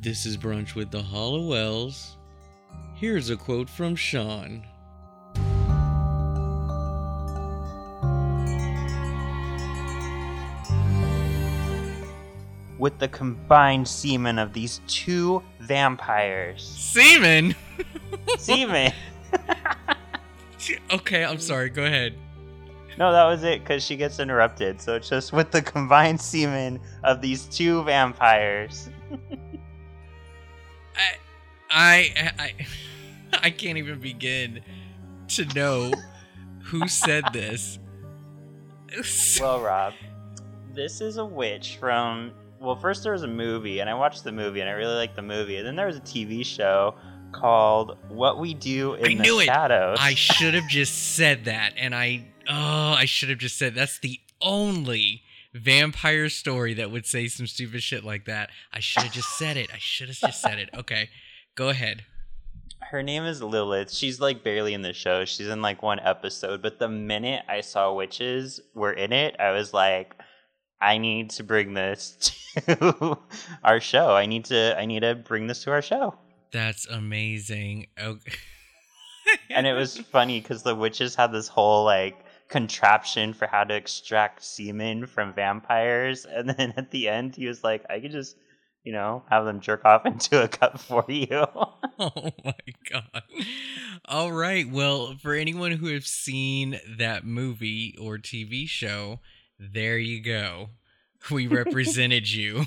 This is Brunch with the Halliwells. Here's a quote from Shawn. With the combined semen of these two vampires. Semen? Semen! okay, I'm sorry. Go ahead. No, that was it because she gets interrupted. So it's just with the combined semen of these two vampires. I, I, I, I can't even begin to know who said this. well, Rob, this is a witch from. Well, first there was a movie, and I watched the movie, and I really liked the movie. And then there was a TV show called "What We Do in I the knew it. Shadows." I should have just said that, and I, oh, I should have just said that's the only vampire story that would say some stupid shit like that. I should have just said it. I should have just said it. Okay, go ahead. Her name is Lilith. She's like barely in the show. She's in like one episode. But the minute I saw witches were in it, I was like, I need to bring this to our show. I need to. I need to bring this to our show. That's amazing. Okay. and it was funny because the witches had this whole like contraption for how to extract semen from vampires, and then at the end he was like, "I could just." You know, have them jerk off into a cup for you. oh my god. All right. Well, for anyone who has seen that movie or TV show, there you go. We represented you.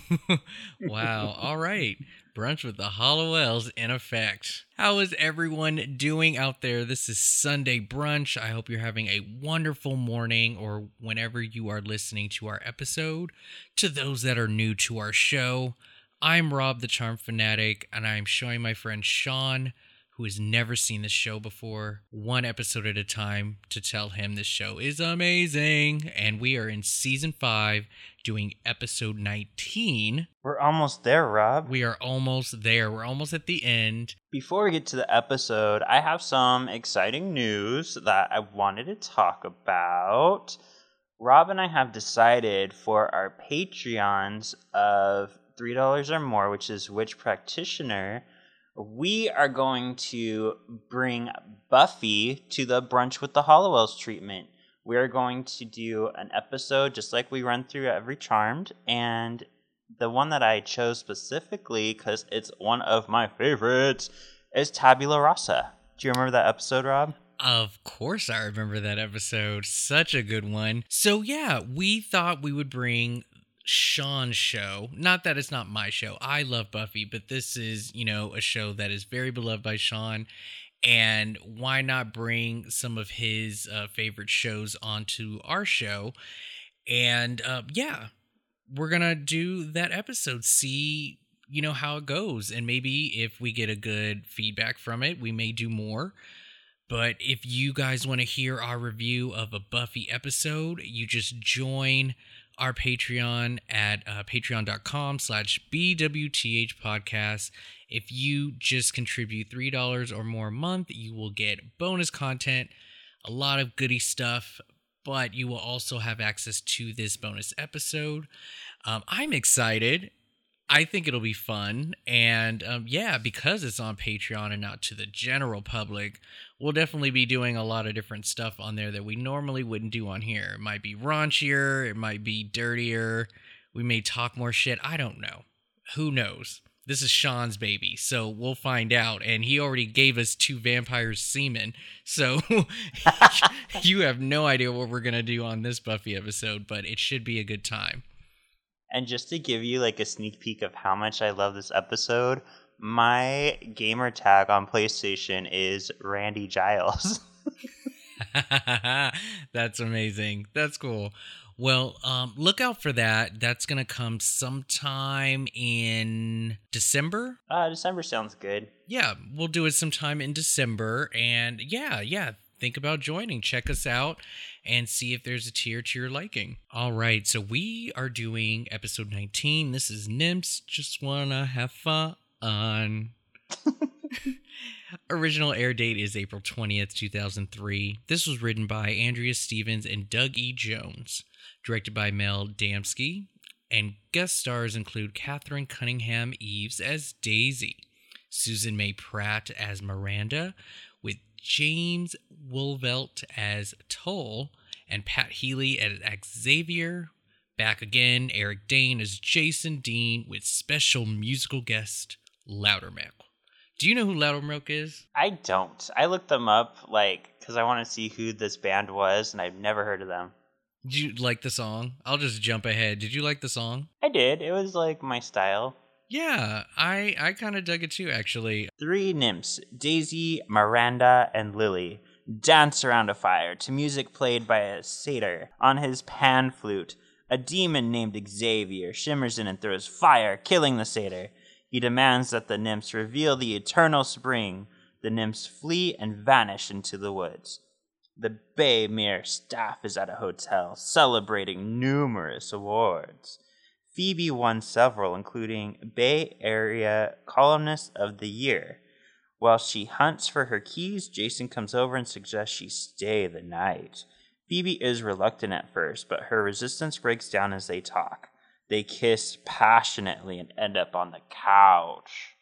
wow. All right. Brunch with the Halliwells in effect. How is everyone doing out there? This is Sunday brunch. I hope you're having a wonderful morning or whenever you are listening to our episode. To those that are new to our show, I'm Rob the Charm Fanatic, and I'm showing my friend Shawn, who has never seen this show before, one episode at a time to tell him this show is amazing. And we are in season five, doing episode 19. We're almost there, Rob. We are almost there. We're almost at the end. Before we get to the episode, I have some exciting news that I wanted to talk about. Rob and I have decided for our Patreons of $3 or more, which is Witch Practitioner, we are going to bring Buffy to the Brunch with the Halliwells treatment. We are going to do an episode just like we run through every Charmed, and the one that I chose specifically because it's one of my favorites is Tabula Rasa. Do you remember that episode, Rob? Of course, I remember that episode. Such a good one. So, yeah, we thought we would bring Shawn's show. Not that it's not my show. I love Buffy, but this is, you know, a show that is very beloved by Shawn. And why not bring some of his uh, favorite shows onto our show? And uh, yeah, we're going to do that episode, see, you know, how it goes. And maybe if we get a good feedback from it, we may do more. But if you guys want to hear our review of a Buffy episode, you just join our Patreon at uh, patreon.com slash BWTH podcast. If you just contribute $3 or more a month, you will get bonus content, a lot of goody stuff, but you will also have access to this bonus episode. Um, I'm excited. I think it'll be fun. And um, yeah, because it's on Patreon and not to the general public, we'll definitely be doing a lot of different stuff on there that we normally wouldn't do on here. It might be raunchier, it might be dirtier. We may talk more shit. I don't know. Who knows? This is Shawn's baby, so we'll find out. And he already gave us two vampires semen, so you have no idea what we're gonna do on this Buffy episode, but it should be a good time. And just to give you like a sneak peek of how much I love this episode, my gamer tag on PlayStation is Randy Giles. That's amazing. That's cool. Well, um, look out for that. That's gonna come sometime in December. Uh, December sounds good. Yeah, we'll do it sometime in December, and yeah, yeah. Think about joining. Check us out and see if there's a tier to your liking. All right, so we are doing episode 19. This is Nymphs. Just wanna have fun. Original air date is April 20th, 2003. This was written by Andrea Stevens and Doug E. Jones, directed by Mel Damski, and guest stars include Catherine Cunningham Eves as Daisy, Susan May Pratt as Miranda, Jaimz Woolvett as Tull, and Pat Healy as Xavier. Back again, Eric Dane as Jason Dean with special musical guest Loudermilk. Do you know who Loudermilk is? I don't. I looked them up, like, because I want to see who this band was, and I've never heard of them. Did you like the song? I'll just jump ahead. Did you like the song? I did. It was like my style. Yeah, I I kind of dug it too, actually. Three nymphs, Daisy, Miranda, and Lily, dance around a fire to music played by a satyr on his pan flute. A demon named Xavier shimmers in and throws fire, killing the satyr. He demands that the nymphs reveal the eternal spring. The nymphs flee and vanish into the woods. The Bay Mirror staff is at a hotel, celebrating numerous awards. Phoebe won several, including Bay Area Columnist of the Year. While she hunts for her keys, Jason comes over and suggests she stay the night. Phoebe is reluctant at first, but her resistance breaks down as they talk. They kiss passionately and end up on the couch.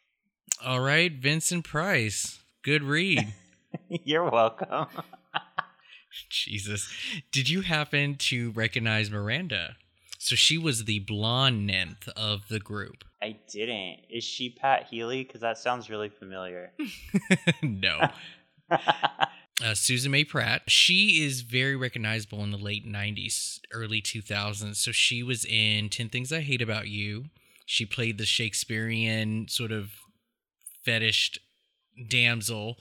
All right, Vincent Price. Good read. You're welcome. Jesus. Did you happen to recognize Miranda? So she was the blonde nymph of the group. I didn't. Is she Pat Healy? Because that sounds really familiar. no. Uh, Susan May Pratt. She is very recognizable in the late 90s, early 2000s. So she was in 10 Things I Hate About You. She played the Shakespearean sort of fetished damsel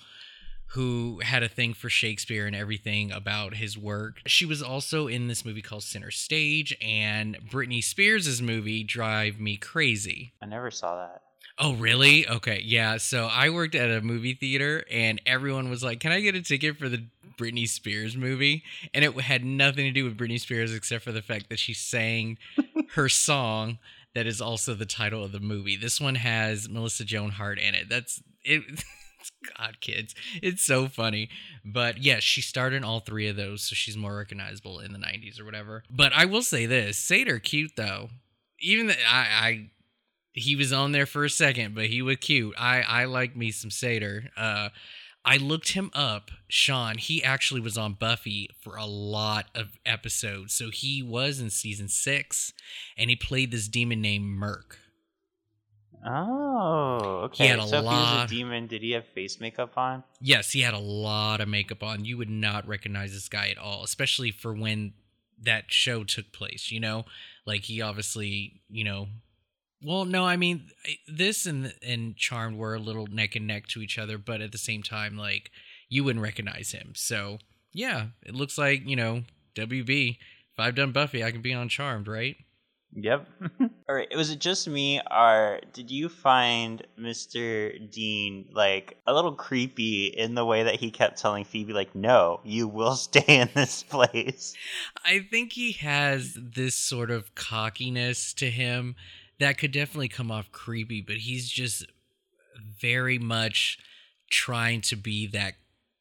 who had a thing for Shakespeare and everything about his work. She was also in this movie called Center Stage and Britney Spears' movie Drive Me Crazy. I never saw that. Oh, really? Okay. Yeah. So I worked at a movie theater and everyone was like, Can I get a ticket for the Britney Spears movie? And it had nothing to do with Britney Spears except for the fact that she sang her song that is also the title of the movie. This one has Melissa Joan Hart in it. That's it. God, kids, it's so funny. But yes, yeah, she starred in all three of those, so she's more recognizable in the '90s or whatever. But I will say this: Satyr cute though. Even the, I, I he was on there for a second, but he was cute. I I like me some Satyr. Uh, I looked him up, Shawn. He actually was on Buffy for a lot of episodes. So he was in season six, and he played this demon named Merc. Oh, okay. He had a so lot. if he was a demon, did he have face makeup on? Yes, he had a lot of makeup on. You would not recognize this guy at all, especially for when that show took place. You know, like he obviously, you know, well, no, I mean this and and Charmed were a little neck and neck to each other, but at the same time, like you wouldn't recognize him. So yeah, it looks like you know WB. If I've done Buffy, I can be on Charmed, right? Yep. All right. Was it just me, or did you find Mr. Dean like a little creepy in the way that he kept telling Phoebe, like, "No, you will stay in this place"? I think he has this sort of cockiness to him that could definitely come off creepy, but he's just very much trying to be that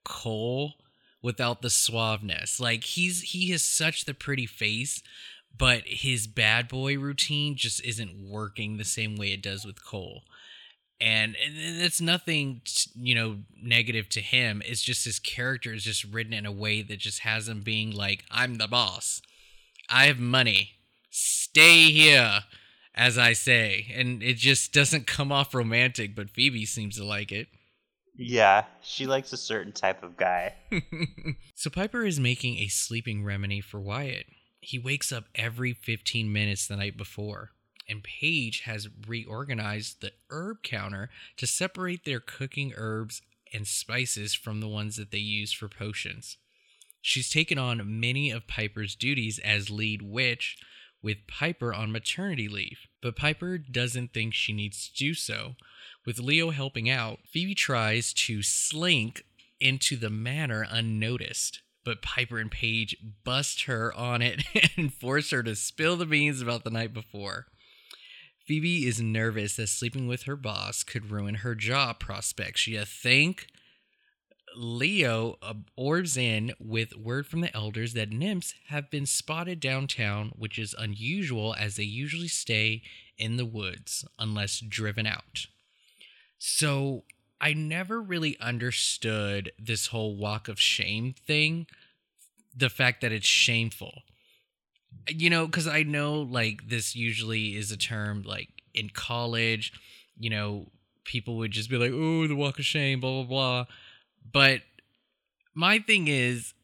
Cole without the suaveness. Like he's he has such the pretty face, but his bad boy routine just isn't working the same way it does with Cole. And, and it's nothing, you know, negative to him. It's just his character is just written in a way that just has him being like, I'm the boss. I have money. Stay here, as I say. And it just doesn't come off romantic, but Phoebe seems to like it. Yeah, she likes a certain type of guy. so Piper is making a sleeping remedy for Wyatt. He wakes up every 15 minutes the night before, and Paige has reorganized the herb counter to separate their cooking herbs and spices from the ones that they use for potions. She's taken on many of Piper's duties as lead witch, with Piper on maternity leave, but Piper doesn't think she needs to do so. With Leo helping out, Phoebe tries to slink into the manor unnoticed but Piper and Paige bust her on it and force her to spill the beans about the night before. Phoebe is nervous that sleeping with her boss could ruin her job prospects. You think? Leo orbs in with word from the elders that nymphs have been spotted downtown, which is unusual as they usually stay in the woods unless driven out. So I never really understood this whole walk of shame thing, the fact that it's shameful. You know, because I know like this usually is a term like in college, you know, people would just be like, oh, the walk of shame, blah, blah, blah. But my thing is,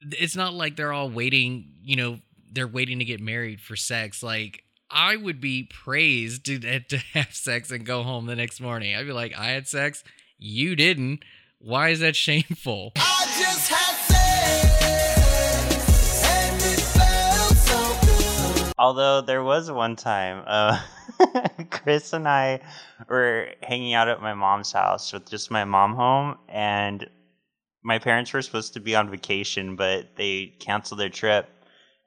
it's not like they're all waiting, you know, they're waiting to get married for sex. Like, I would be praised to, to have sex and go home the next morning. I'd be like, I had sex, you didn't. Why is that shameful? Although there was one time, uh, Chris and I were hanging out at my mom's house with just my mom home, and my parents were supposed to be on vacation, but they canceled their trip.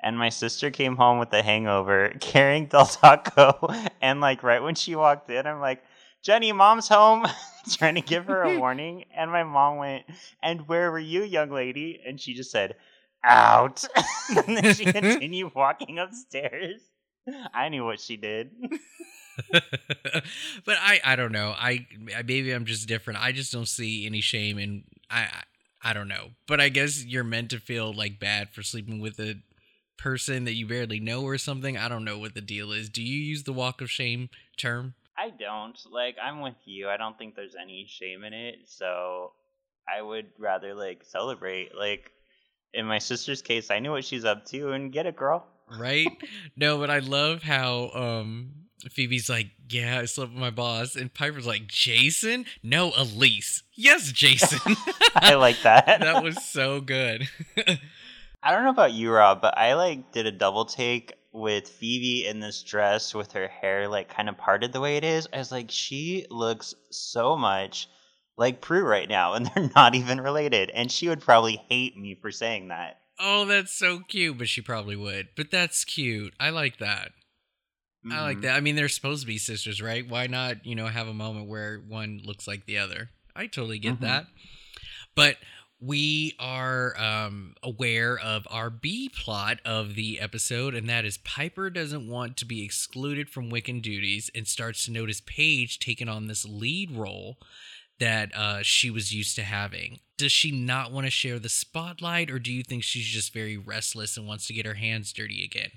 And my sister came home with a hangover carrying Del Taco. And, like, right when she walked in, I'm like, Jenny, mom's home, trying to give her a warning. And my mom went, And where were you, young lady? And she just said, Out. and then she continued walking upstairs. I knew what she did. but I I don't know. I maybe I'm just different. I just don't see any shame in I I don't know. But I guess you're meant to feel like bad for sleeping with a person that you barely know or something. I don't know what the deal is. Do you use the walk of shame term? I don't. Like I'm with you. I don't think there's any shame in it. So I would rather like celebrate. Like in my sister's case, I knew what she's up to and get it, girl. Right? no, but I love how um Phoebe's like, "Yeah, I slept with my boss," and Piper's like, "Jason? No, Elise. Yes, Jason." I like that. that was so good. I don't know about you, Rob, but I like did a double take with Phoebe in this dress with her hair like kind of parted the way it is. I was like, she looks so much like Prue right now, and they're not even related. And she would probably hate me for saying that. Oh, that's so cute, but she probably would. But that's cute. I like that. Mm-hmm. I like mm-hmm. that. I mean, they're supposed to be sisters, right? Why not, you know, have a moment where one looks like the other? I totally get mm-hmm. that. But we are um, aware of our B plot of the episode, and that is Piper doesn't want to be excluded from Wiccan duties and starts to notice Paige taking on this lead role that uh, she was used to having. Does she not want to share the spotlight, or do you think she's just very restless and wants to get her hands dirty again?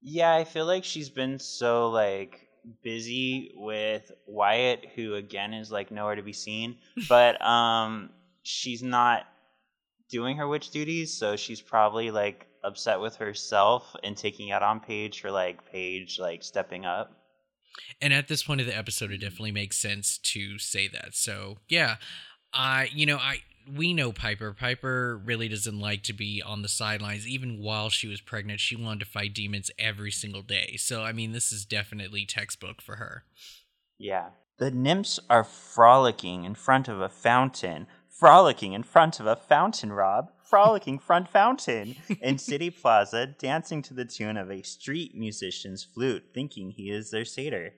Yeah, I feel like she's been so like busy with Wyatt, who again is like nowhere to be seen. but um, she's not doing her witch duties, so she's probably like upset with herself and taking out on Paige for like Paige like stepping up. And at this point of the episode, it definitely makes sense to say that. So yeah, I you know I we know Piper. Piper really doesn't like to be on the sidelines. Even while she was pregnant, she wanted to fight demons every single day. So, I mean, this is definitely textbook for her. Yeah. The nymphs are frolicking in front of a fountain. Frolicking in front of a fountain, Rob. Frolicking front fountain in City Plaza, dancing to the tune of a street musician's flute, thinking he is their satyr.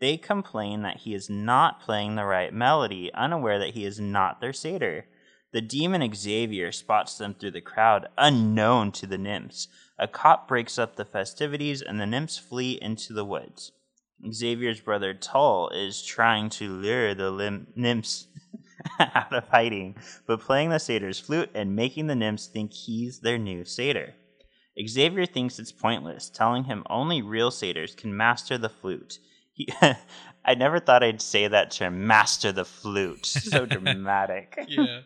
They complain that he is not playing the right melody, unaware that he is not their satyr. The demon Xavier spots them through the crowd, unknown to the nymphs. A cop breaks up the festivities, and the nymphs flee into the woods. Xavier's brother Tull is trying to lure the lim- nymphs out of hiding, but playing the satyr's flute and making the nymphs think he's their new satyr. Xavier thinks it's pointless, telling him only real satyrs can master the flute. He, I never thought I'd say that term, master the flute. So dramatic. yeah.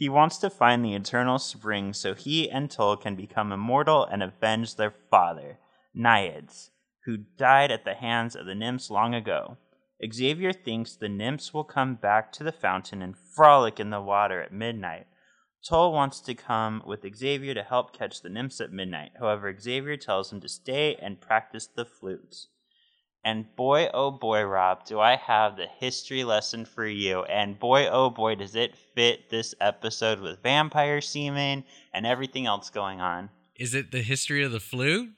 He wants to find the eternal spring so he and Tull can become immortal and avenge their father, Naiads, who died at the hands of the nymphs long ago. Xavier thinks the nymphs will come back to the fountain and frolic in the water at midnight. Tull wants to come with Xavier to help catch the nymphs at midnight. However, Xavier tells him to stay and practice the flutes. And boy, oh boy, Rob, do I have the history lesson for you. And boy, oh boy, does it fit this episode with vampire semen and everything else going on. Is it the history of the flute?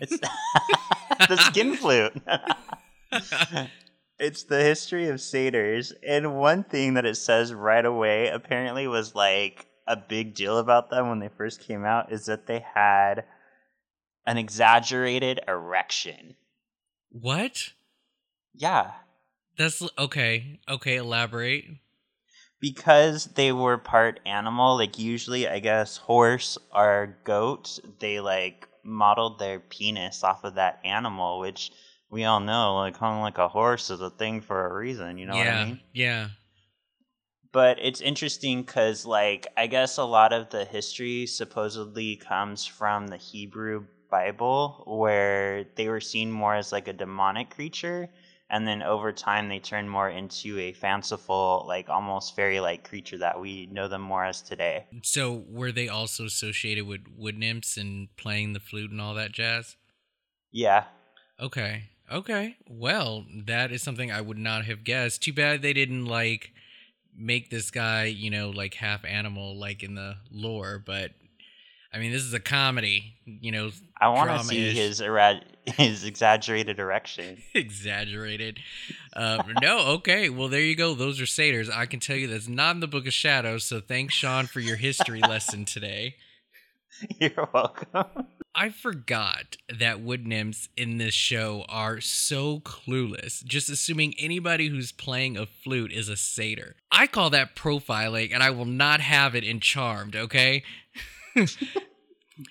It's the skin flute. It's the history of satyrs, and one thing that it says right away apparently was like a big deal about them when they first came out is that they had an exaggerated erection. What? Yeah, That's okay. Okay, elaborate. because they were part animal, like usually I guess horse or goat, they like modeled their penis off of that animal, which we all know, like kind like a horse is a thing for a reason, you know yeah, what I mean? yeah. But it's interesting because, like, I guess a lot of the history supposedly comes from the Hebrew Bible, where they were seen more as like a demonic creature, and then over time they turned more into a fanciful, like almost fairy-like creature that we know them more as today. So were they also associated with wood nymphs and playing the flute and all that jazz? Yeah, Okay. Okay. Well, that is something I would not have guessed. Too bad they didn't like make this guy, you know, like half animal like in the lore, but I mean, this is a comedy, you know, I want to see his his exaggerated erection. exaggerated. Uh, no, okay. Well, there you go. Those are satyrs. I can tell you that's not in the Book of Shadows. So thanks, Shawn, for your history lesson today. You're welcome. I forgot that wood nymphs in this show are so clueless, just assuming anybody who's playing a flute is a satyr. I call that profiling, and I will not have it in Charmed, okay?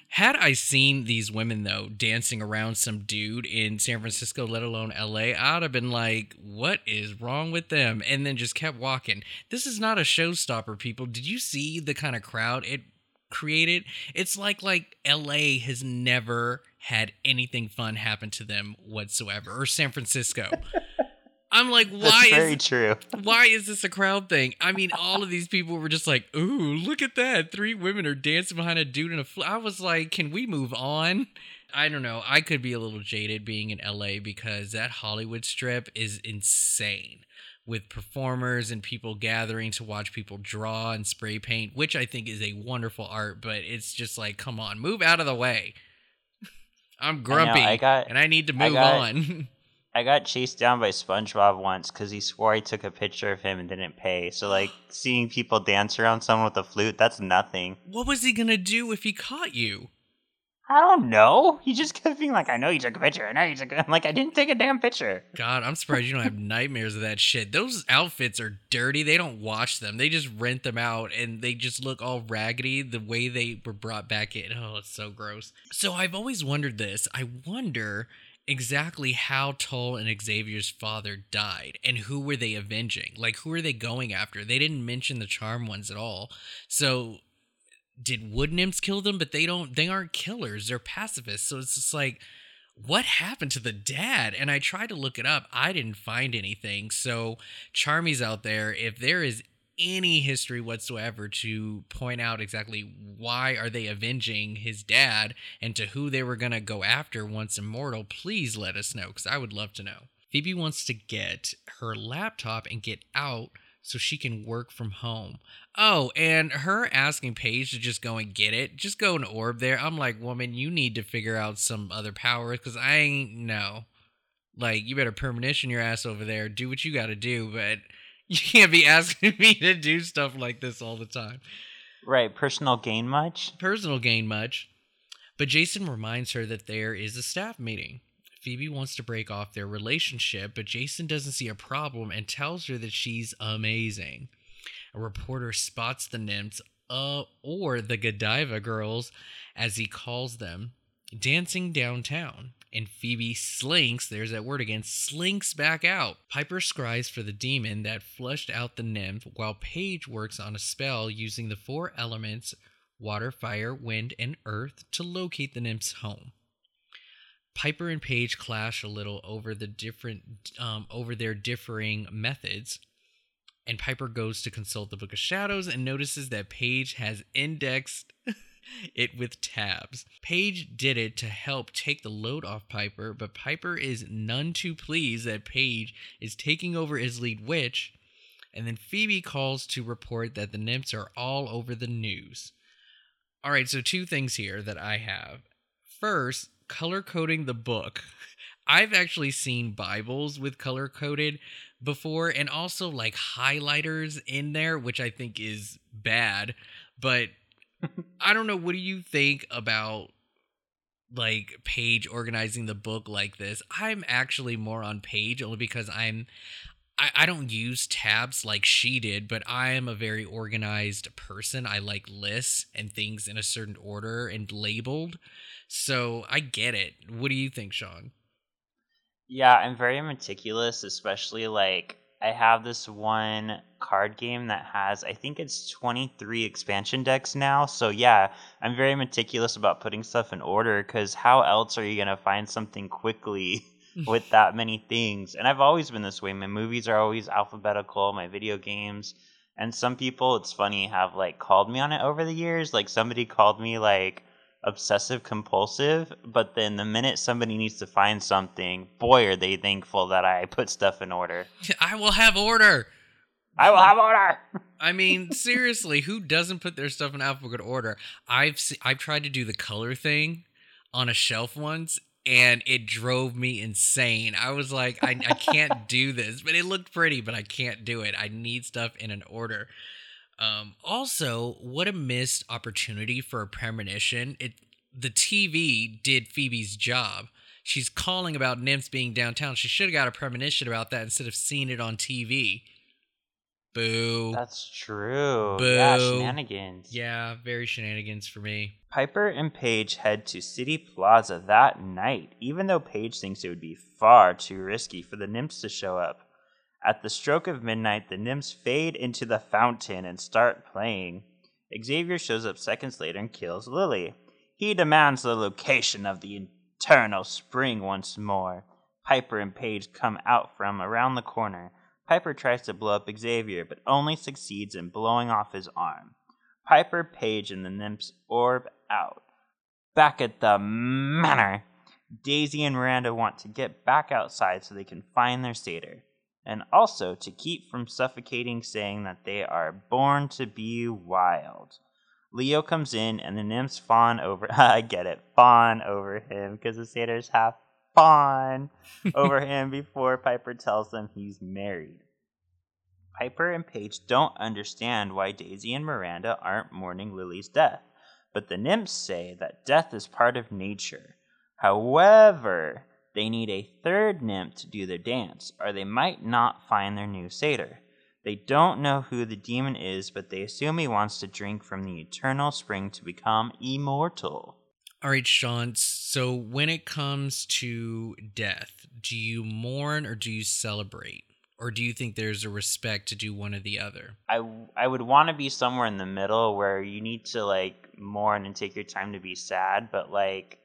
Had I seen these women, though, dancing around some dude in San Francisco, let alone LA, I'd have been like, what is wrong with them? And then just kept walking. This is not a showstopper, people. Did you see the kind of crowd it created? It's like like LA has never had anything fun happen to them whatsoever, or San Francisco. I'm like, That's why very is true. why is this a crowd thing? I mean, all of these people were just like, "Ooh, look at that! Three women are dancing behind a dude in a." Fl-. I was like, "Can we move on?" I don't know. I could be a little jaded being in LA because that Hollywood strip is insane with performers and people gathering to watch people draw and spray paint, which I think is a wonderful art. But it's just like, come on, move out of the way. I'm grumpy I got and I need to I move got- on. I got chased down by SpongeBob once because he swore I took a picture of him and didn't pay. So like seeing people dance around someone with a flute, that's nothing. what was he gonna do if he caught you? I don't know. He just kept being like, "I know you took a picture. I know you took." A-. I'm like, I didn't take a damn picture. God, I'm surprised you don't have nightmares of that shit. Those outfits are dirty. They don't wash them. They just rent them out and they just look all raggedy the way they were brought back in. Oh, it's so gross. So I've always wondered this. I wonder exactly how Tull and Xavier's father died and who were they avenging? Like who are they going after? They didn't mention the Charmed Ones at all. So did wood nymphs kill them? But they don't they aren't killers. They're pacifists. So it's just like what happened to the dad? And I tried to look it up. I didn't find anything. So, Charmy's out there. If there is any history whatsoever to point out exactly why are they avenging his dad and to who they were going to go after once immortal, please let us know because I would love to know. Phoebe wants to get her laptop and get out so she can work from home. Oh, and her asking Paige to just go and get it, just go and orb there. I'm like, woman, you need to figure out some other power because I ain't no. Like, you better premonition your ass over there, do what you got to do, but you can't be asking me to do stuff like this all the time. Right. Personal gain much? Personal gain much. But Jason reminds her that there is a staff meeting. Phoebe wants to break off their relationship, but Jason doesn't see a problem and tells her that she's amazing. A reporter spots the nymphs, uh, or the Godiva girls, as he calls them, dancing downtown. And Phoebe slinks, there's that word again, slinks back out. Piper scries for the demon that flushed out the nymph, while Paige works on a spell using the four elements water, fire, wind, and earth to locate the nymph's home. Piper and Paige clash a little over the different um, over their differing methods, and Piper goes to consult the Book of Shadows and notices that Paige has indexed it with tabs. Paige did it to help take the load off Piper, but Piper is none too pleased that Paige is taking over as lead witch. And then Phoebe calls to report that the nymphs are all over the news. All right, so two things here that I have. First, color coding the book. I've actually seen Bibles with color coded before and also like highlighters in there, which I think is bad. But I don't know. What do you think about like Paige organizing the book like this? I'm actually more on Paige only because I'm I, I don't use tabs like she did, but I am a very organized person. I like lists and things in a certain order and labeled. So I get it. What do you think, Shawn? Yeah, I'm very meticulous, especially like I have this one card game that has I think it's 23 expansion decks now. So yeah, I'm very meticulous about putting stuff in order cuz how else are you going to find something quickly with that many things? And I've always been this way. My movies are always alphabetical, my video games and some people it's funny have like called me on it over the years. Like somebody called me like obsessive compulsive, but then the minute somebody needs to find something, boy, are they thankful that I put stuff in order. I will have order. I will have order. I mean, seriously, who doesn't put their stuff in alphabetical order? I've se- I've tried to do the color thing on a shelf once, and it drove me insane. I was like, I, I can't do this, but it looked pretty, but I can't do it. I need stuff in an order. Um, also, what a missed opportunity for a premonition. It the TV did Phoebe's job. She's calling about nymphs being downtown. She should have got a premonition about that instead of seeing it on TV. Boo. That's true. Boo. Yeah, shenanigans. Yeah, very shenanigans for me. Piper and Paige head to City Plaza that night, even though Paige thinks it would be far too risky for the nymphs to show up. At the stroke of midnight, the nymphs fade into the fountain and start playing. Xavier shows up seconds later and kills Lily. He demands the location of the eternal spring once more. Piper and Paige come out from around the corner. Piper tries to blow up Xavier, but only succeeds in blowing off his arm. Piper, Paige, and the nymphs orb out. Back at the manor, Daisy and Miranda want to get back outside so they can find their satyr and also to keep from suffocating, saying that they are born to be wild. Leo comes in, and the nymphs fawn over. I get it, fawn over him because the satyrs have fawn over him before Piper tells them he's married. Piper and Paige don't understand why Daisy and Miranda aren't mourning Lily's death, but the nymphs say that death is part of nature. However, they need a third nymph to do their dance, or they might not find their new satyr. They don't know who the demon is, but they assume he wants to drink from the eternal spring to become immortal. All right, Shawn. So when it comes to death, do you mourn or do you celebrate? Or do you think there's a respect to do one or the other? I, I would want to be somewhere in the middle where you need to like mourn and take your time to be sad, but like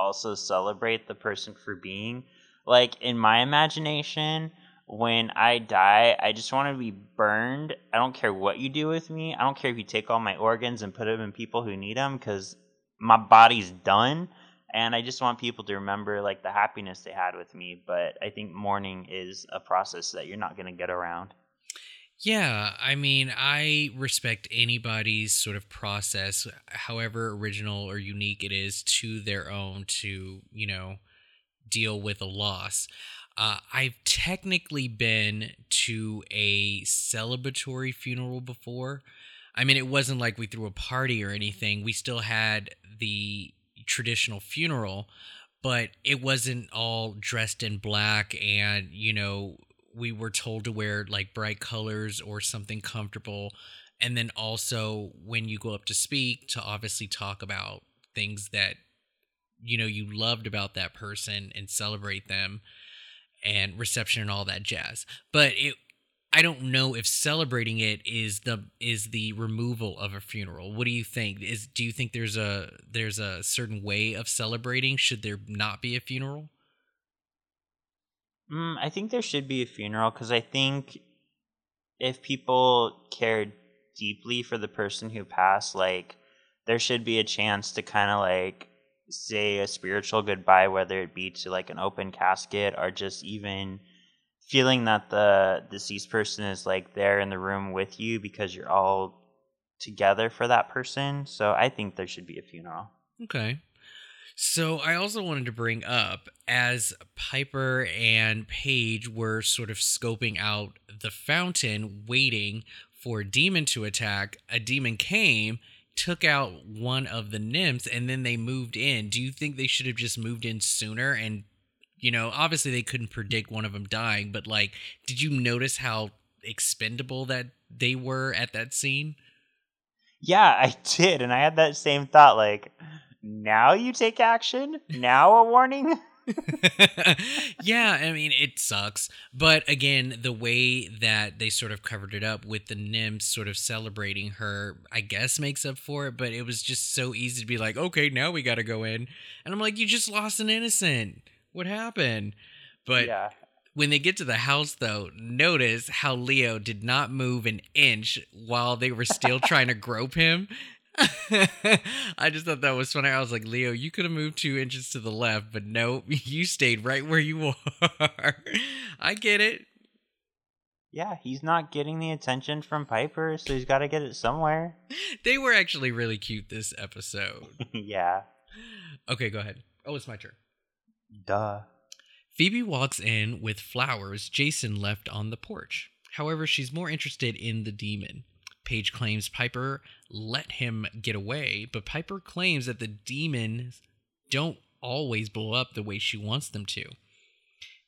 also celebrate the person for being. Like in my imagination, when I die, I just want to be burned. I don't care what you do with me. I don't care if you take all my organs and put them in people who need them because my body's done. And I just want people to remember like the happiness they had with me. But I think mourning is a process that you're not going to get around. Yeah, I mean, I respect anybody's sort of process, however original or unique it is to their own to, you know, deal with a loss. Uh, I've technically been to a celebratory funeral before. I mean, it wasn't like we threw a party or anything. We still had the traditional funeral, but it wasn't all dressed in black and, you know, we were told to wear like bright colors or something comfortable. And then also when you go up to speak to obviously talk about things that you know you loved about that person and celebrate them and reception and all that jazz. But it i don't know if celebrating it is the is the removal of a funeral. What do you think? Is do you think there's a there's a certain way of celebrating should there not be a funeral Mm, I think there should be a funeral because I think if people care deeply for the person who passed, like there should be a chance to kind of like say a spiritual goodbye, whether it be to like an open casket or just even feeling that the deceased person is like there in the room with you because you're all together for that person. So I think there should be a funeral. Okay. So I also wanted to bring up as Piper and Paige were sort of scoping out the fountain, waiting for a demon to attack, a demon came, took out one of the nymphs, and then they moved in. Do you think they should have just moved in sooner? And, you know, obviously they couldn't predict one of them dying, but like, did you notice how expendable that they were at that scene? Yeah, I did. And I had that same thought like, now you take action? Now a warning? yeah, I mean, it sucks. But again, the way that they sort of covered it up with the nymphs sort of celebrating her, I guess makes up for it. But it was just so easy to be like, okay, now we got to go in. And I'm like, you just lost an innocent. What happened? But yeah. when they get to the house, though, notice how Leo did not move an inch while they were still trying to grope him. I just thought that was funny. I was like, Leo, you could have moved two inches to the left, but no, you stayed right where you are. I get it. Yeah, he's not getting the attention from Piper, so he's got to get it somewhere. They were actually really cute this episode. yeah. Okay, go ahead. Oh, it's my turn. Duh. Phoebe walks in with flowers Jason left on the porch. However, she's more interested in the demon. Paige claims Piper let him get away, but Piper claims that the demons don't always blow up the way she wants them to.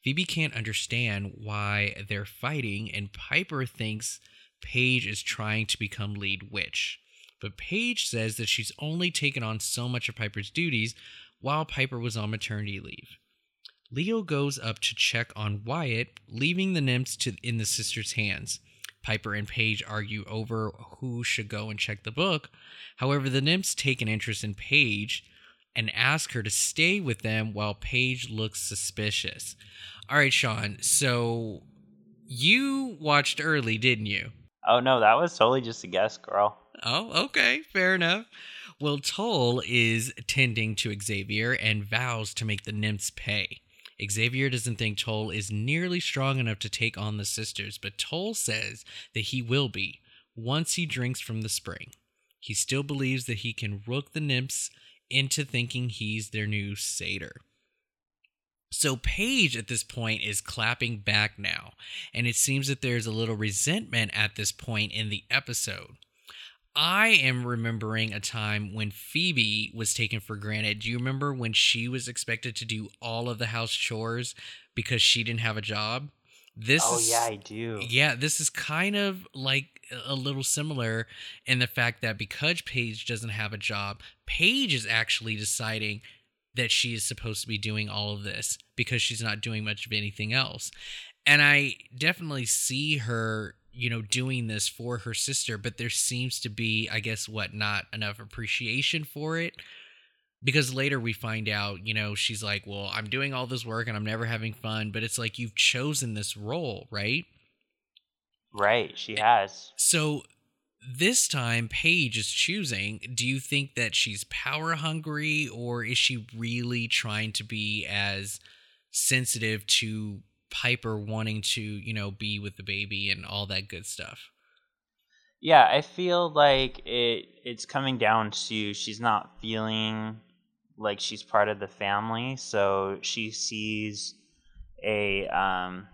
Phoebe can't understand why they're fighting, and Piper thinks Paige is trying to become lead witch. But Paige says that she's only taken on so much of Piper's duties while Piper was on maternity leave. Leo goes up to check on Wyatt, leaving the nymphs to, in the sisters' hands. Piper and Paige argue over who should go and check the book. However, the nymphs take an interest in Paige and ask her to stay with them while Paige looks suspicious. All right, Shawn, so you watched early, didn't you? Oh, no, that was totally just a guess, girl. Oh, okay, fair enough. Well, Tull is tending to Xavier and vows to make the nymphs pay. Xavier doesn't think Tull is nearly strong enough to take on the sisters, but Tull says that he will be once he drinks from the spring. He still believes that he can rook the nymphs into thinking he's their new satyr. So Paige at this point is clapping back now, and it seems that there's a little resentment at this point in the episode. I am remembering a time when Phoebe was taken for granted. Do you remember when she was expected to do all of the house chores because she didn't have a job? This Oh is, yeah, I do. Yeah, this is kind of like a little similar in the fact that because Paige doesn't have a job, Paige is actually deciding that she is supposed to be doing all of this because she's not doing much of anything else. And I definitely see her you know, doing this for her sister, but there seems to be, I guess, what, not enough appreciation for it. Because later we find out, you know, she's like, well, I'm doing all this work and I'm never having fun, but it's like you've chosen this role, right? Right, she has. So this time Paige is choosing. Do you think that she's power hungry or is she really trying to be as sensitive to Piper wanting to, you know, be with the baby and all that good stuff. Yeah, I feel like it it's coming down to she's not feeling like she's part of the family, so she sees a um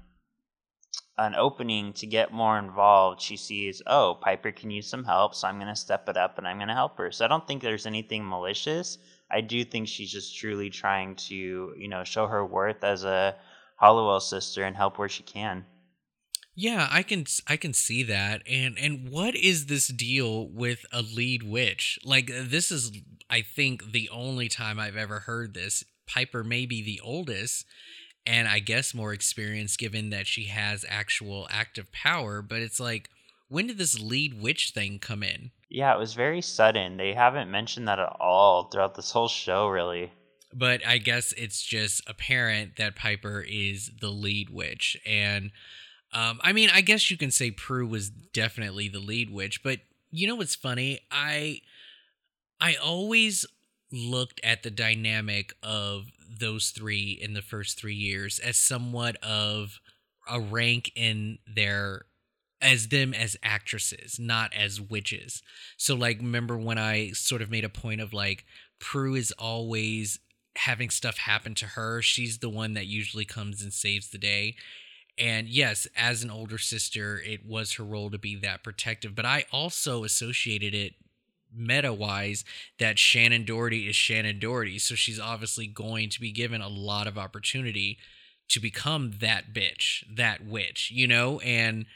an opening to get more involved. She sees, oh, Piper can use some help, so I'm going to step it up and I'm going to help her. So I don't think there's anything malicious. I do think she's just truly trying to, you know, show her worth as a Halliwell sister and help where she can. Yeah, I can I can see that. And and what is this deal with a lead witch? Like this is I think the only time I've ever heard this. Piper may be the oldest and I guess more experienced given that she has actual active power, but it's like when did this lead witch thing come in? Yeah, it was very sudden. They haven't mentioned that at all throughout this whole show really but I guess it's just apparent that Piper is the lead witch. And um, I mean, I guess you can say Prue was definitely the lead witch, but you know what's funny? I I always looked at the dynamic of those three in the first three years as somewhat of a rank in their as them as actresses, not as witches. So like remember when I sort of made a point of like Prue is always having stuff happen to her. She's the one that usually comes and saves the day. And yes, as an older sister, it was her role to be that protective. But I also associated it meta wise that Shannen Doherty is Shannen Doherty. So she's obviously going to be given a lot of opportunity to become that bitch, that witch, you know? And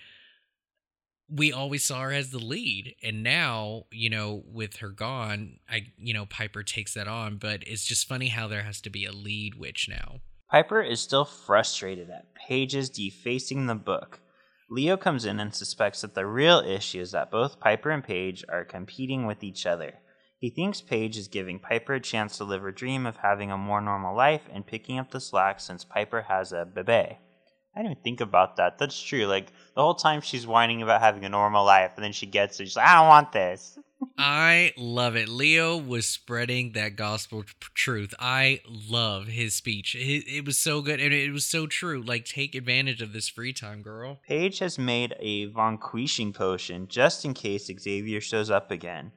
we always saw her as the lead. And now, you know, with her gone, I, you know, Piper takes that on. But it's just funny how there has to be a lead witch now. Piper is still frustrated at Paige's defacing the book. Leo comes in and suspects that the real issue is that both Piper and Paige are competing with each other. He thinks Paige is giving Piper a chance to live her dream of having a more normal life and picking up the slack since Piper has a bebe. I didn't even think about that. That's true. Like the whole time she's whining about having a normal life, and then she gets it. She's like, I don't want this. I love it. Leo was spreading that gospel truth. I love his speech. It, it, was so good and it was so true. Like, take advantage of this free time, girl. Paige has made a vanquishing potion just in case Xavier shows up again.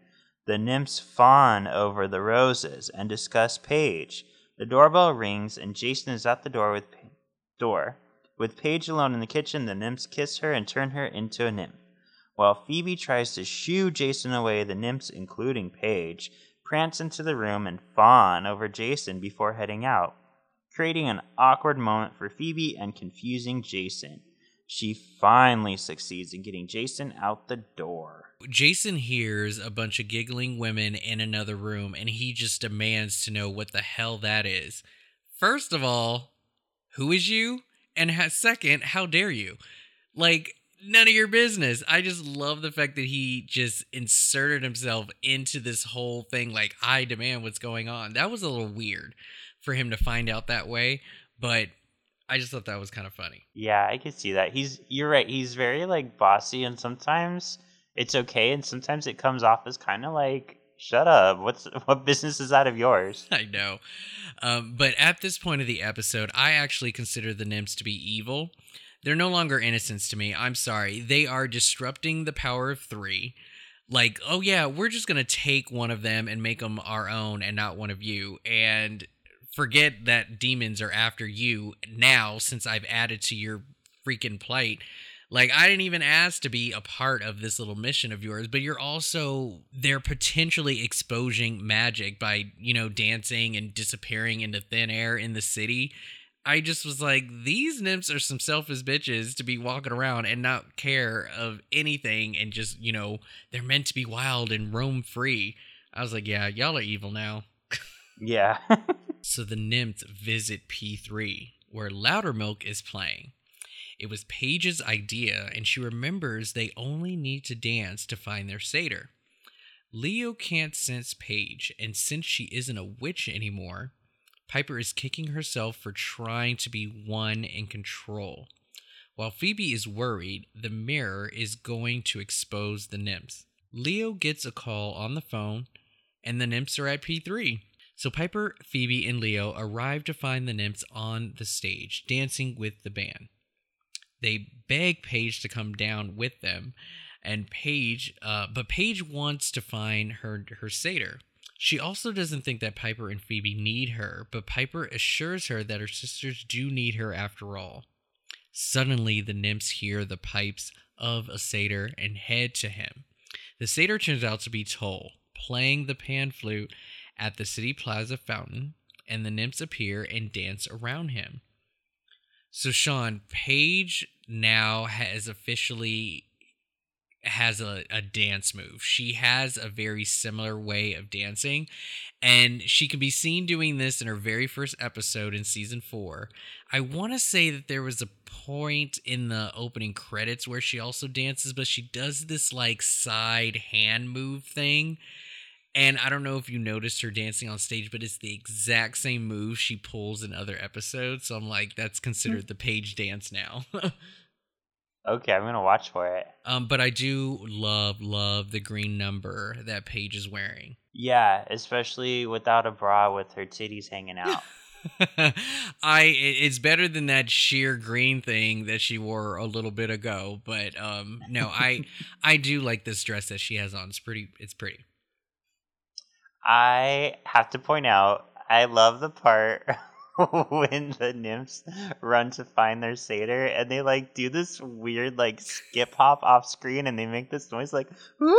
The nymphs fawn over the roses and discuss Paige. The doorbell rings and Jason is at the door with pa- door. With Paige alone in the kitchen, the nymphs kiss her and turn her into a nymph. While Phoebe tries to shoo Jason away, the nymphs, including Paige, prance into the room and fawn over Jason before heading out, creating an awkward moment for Phoebe and confusing Jason. She finally succeeds in getting Jason out the door. Jason hears a bunch of giggling women in another room and he just demands to know what the hell that is. First of all, who is you? And second, how dare you? Like, none of your business. I just love the fact that he just inserted himself into this whole thing. Like, I demand what's going on. That was a little weird for him to find out that way, but I just thought that was kind of funny. Yeah, I can see that. He's, you're right. He's very like bossy, and sometimes it's okay, and sometimes it comes off as kind of like, shut up. What's what business is that of yours? I know. Um, but at this point of the episode, I actually consider the nymphs to be evil. They're no longer innocents to me. I'm sorry. They are disrupting the power of three. Like, oh yeah, we're just gonna take one of them and make them our own and not one of you. And forget that demons are after you now since I've added to your freaking plight. Like I didn't even ask to be a part of this little mission of yours, but you're also they're potentially exposing magic by, you know, dancing and disappearing into thin air in the city. I just was like, these nymphs are some selfish bitches to be walking around and not care of anything and just, you know, they're meant to be wild and roam free. I was like, yeah, y'all are evil now. yeah. so the nymphs visit P3, where Loudermilk is playing. It was Paige's idea, and she remembers they only need to dance to find their satyr. Leo can't sense Paige, and since she isn't a witch anymore, Piper is kicking herself for trying to be one in control. While Phoebe is worried, the mirror is going to expose the nymphs. Leo gets a call on the phone, and the nymphs are at P3. So Piper, Phoebe, and Leo arrive to find the nymphs on the stage, dancing with the band they beg Paige to come down with them, and Paige, uh, but Paige wants to find her her satyr. She also doesn't think that Piper and Phoebe need her, but Piper assures her that her sisters do need her after all. Suddenly, the nymphs hear the pipes of a satyr and head to him. The satyr turns out to be Tull, playing the pan flute at the City Plaza fountain, and the nymphs appear and dance around him. So Shawn Paige now has officially has a, a dance move. She has a very similar way of dancing, and she can be seen doing this in her very first episode in season four. I want to say that there was a point in the opening credits where she also dances, but she does this like side hand move thing and I don't know if you noticed her dancing on stage, but it's the exact same move she pulls in other episodes. So I'm like, that's considered the Paige dance now. okay, I'm gonna watch for it. Um, but I do love, love the green number that Paige is wearing. Yeah, especially without a bra with her titties hanging out. I it's better than that sheer green thing that she wore a little bit ago, but um no, I I do like this dress that she has on. It's pretty it's pretty. I have to point out, I love the part when the nymphs run to find their satyr and they like do this weird like skip hop off screen and they make this noise like woo.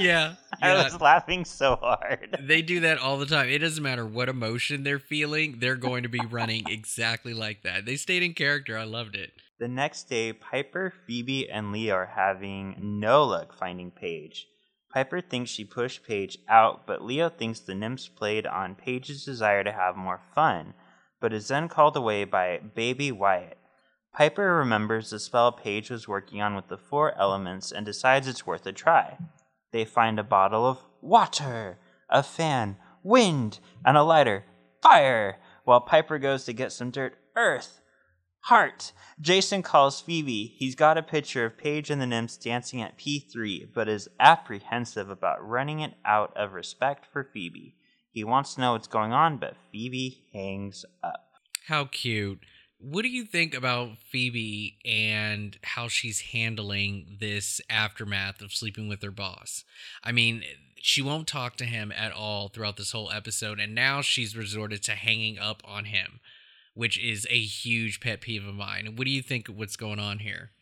Yeah, I yeah. was laughing so hard. They do that all the time. It doesn't matter what emotion they're feeling, they're going to be running exactly like that. They stayed in character. I loved it. The next day, Piper, Phoebe, and Leo are having no luck finding Paige. Piper thinks she pushed Paige out, but Leo thinks the nymphs played on Paige's desire to have more fun, but is then called away by Baby Wyatt. Piper remembers the spell Paige was working on with the four elements and decides it's worth a try. They find a bottle of water, a fan, wind, and a lighter, fire, while Piper goes to get some dirt, earth, heart. Jason calls Phoebe. He's got a picture of Paige and the nymphs dancing at P3, but is apprehensive about running it out of respect for Phoebe. He wants to know what's going on, but Phoebe hangs up. How cute. What do you think about Phoebe and how she's handling this aftermath of sleeping with her boss? I mean, she won't talk to him at all throughout this whole episode, and now she's resorted to hanging up on him, which is a huge pet peeve of mine. What do you think what's going on here?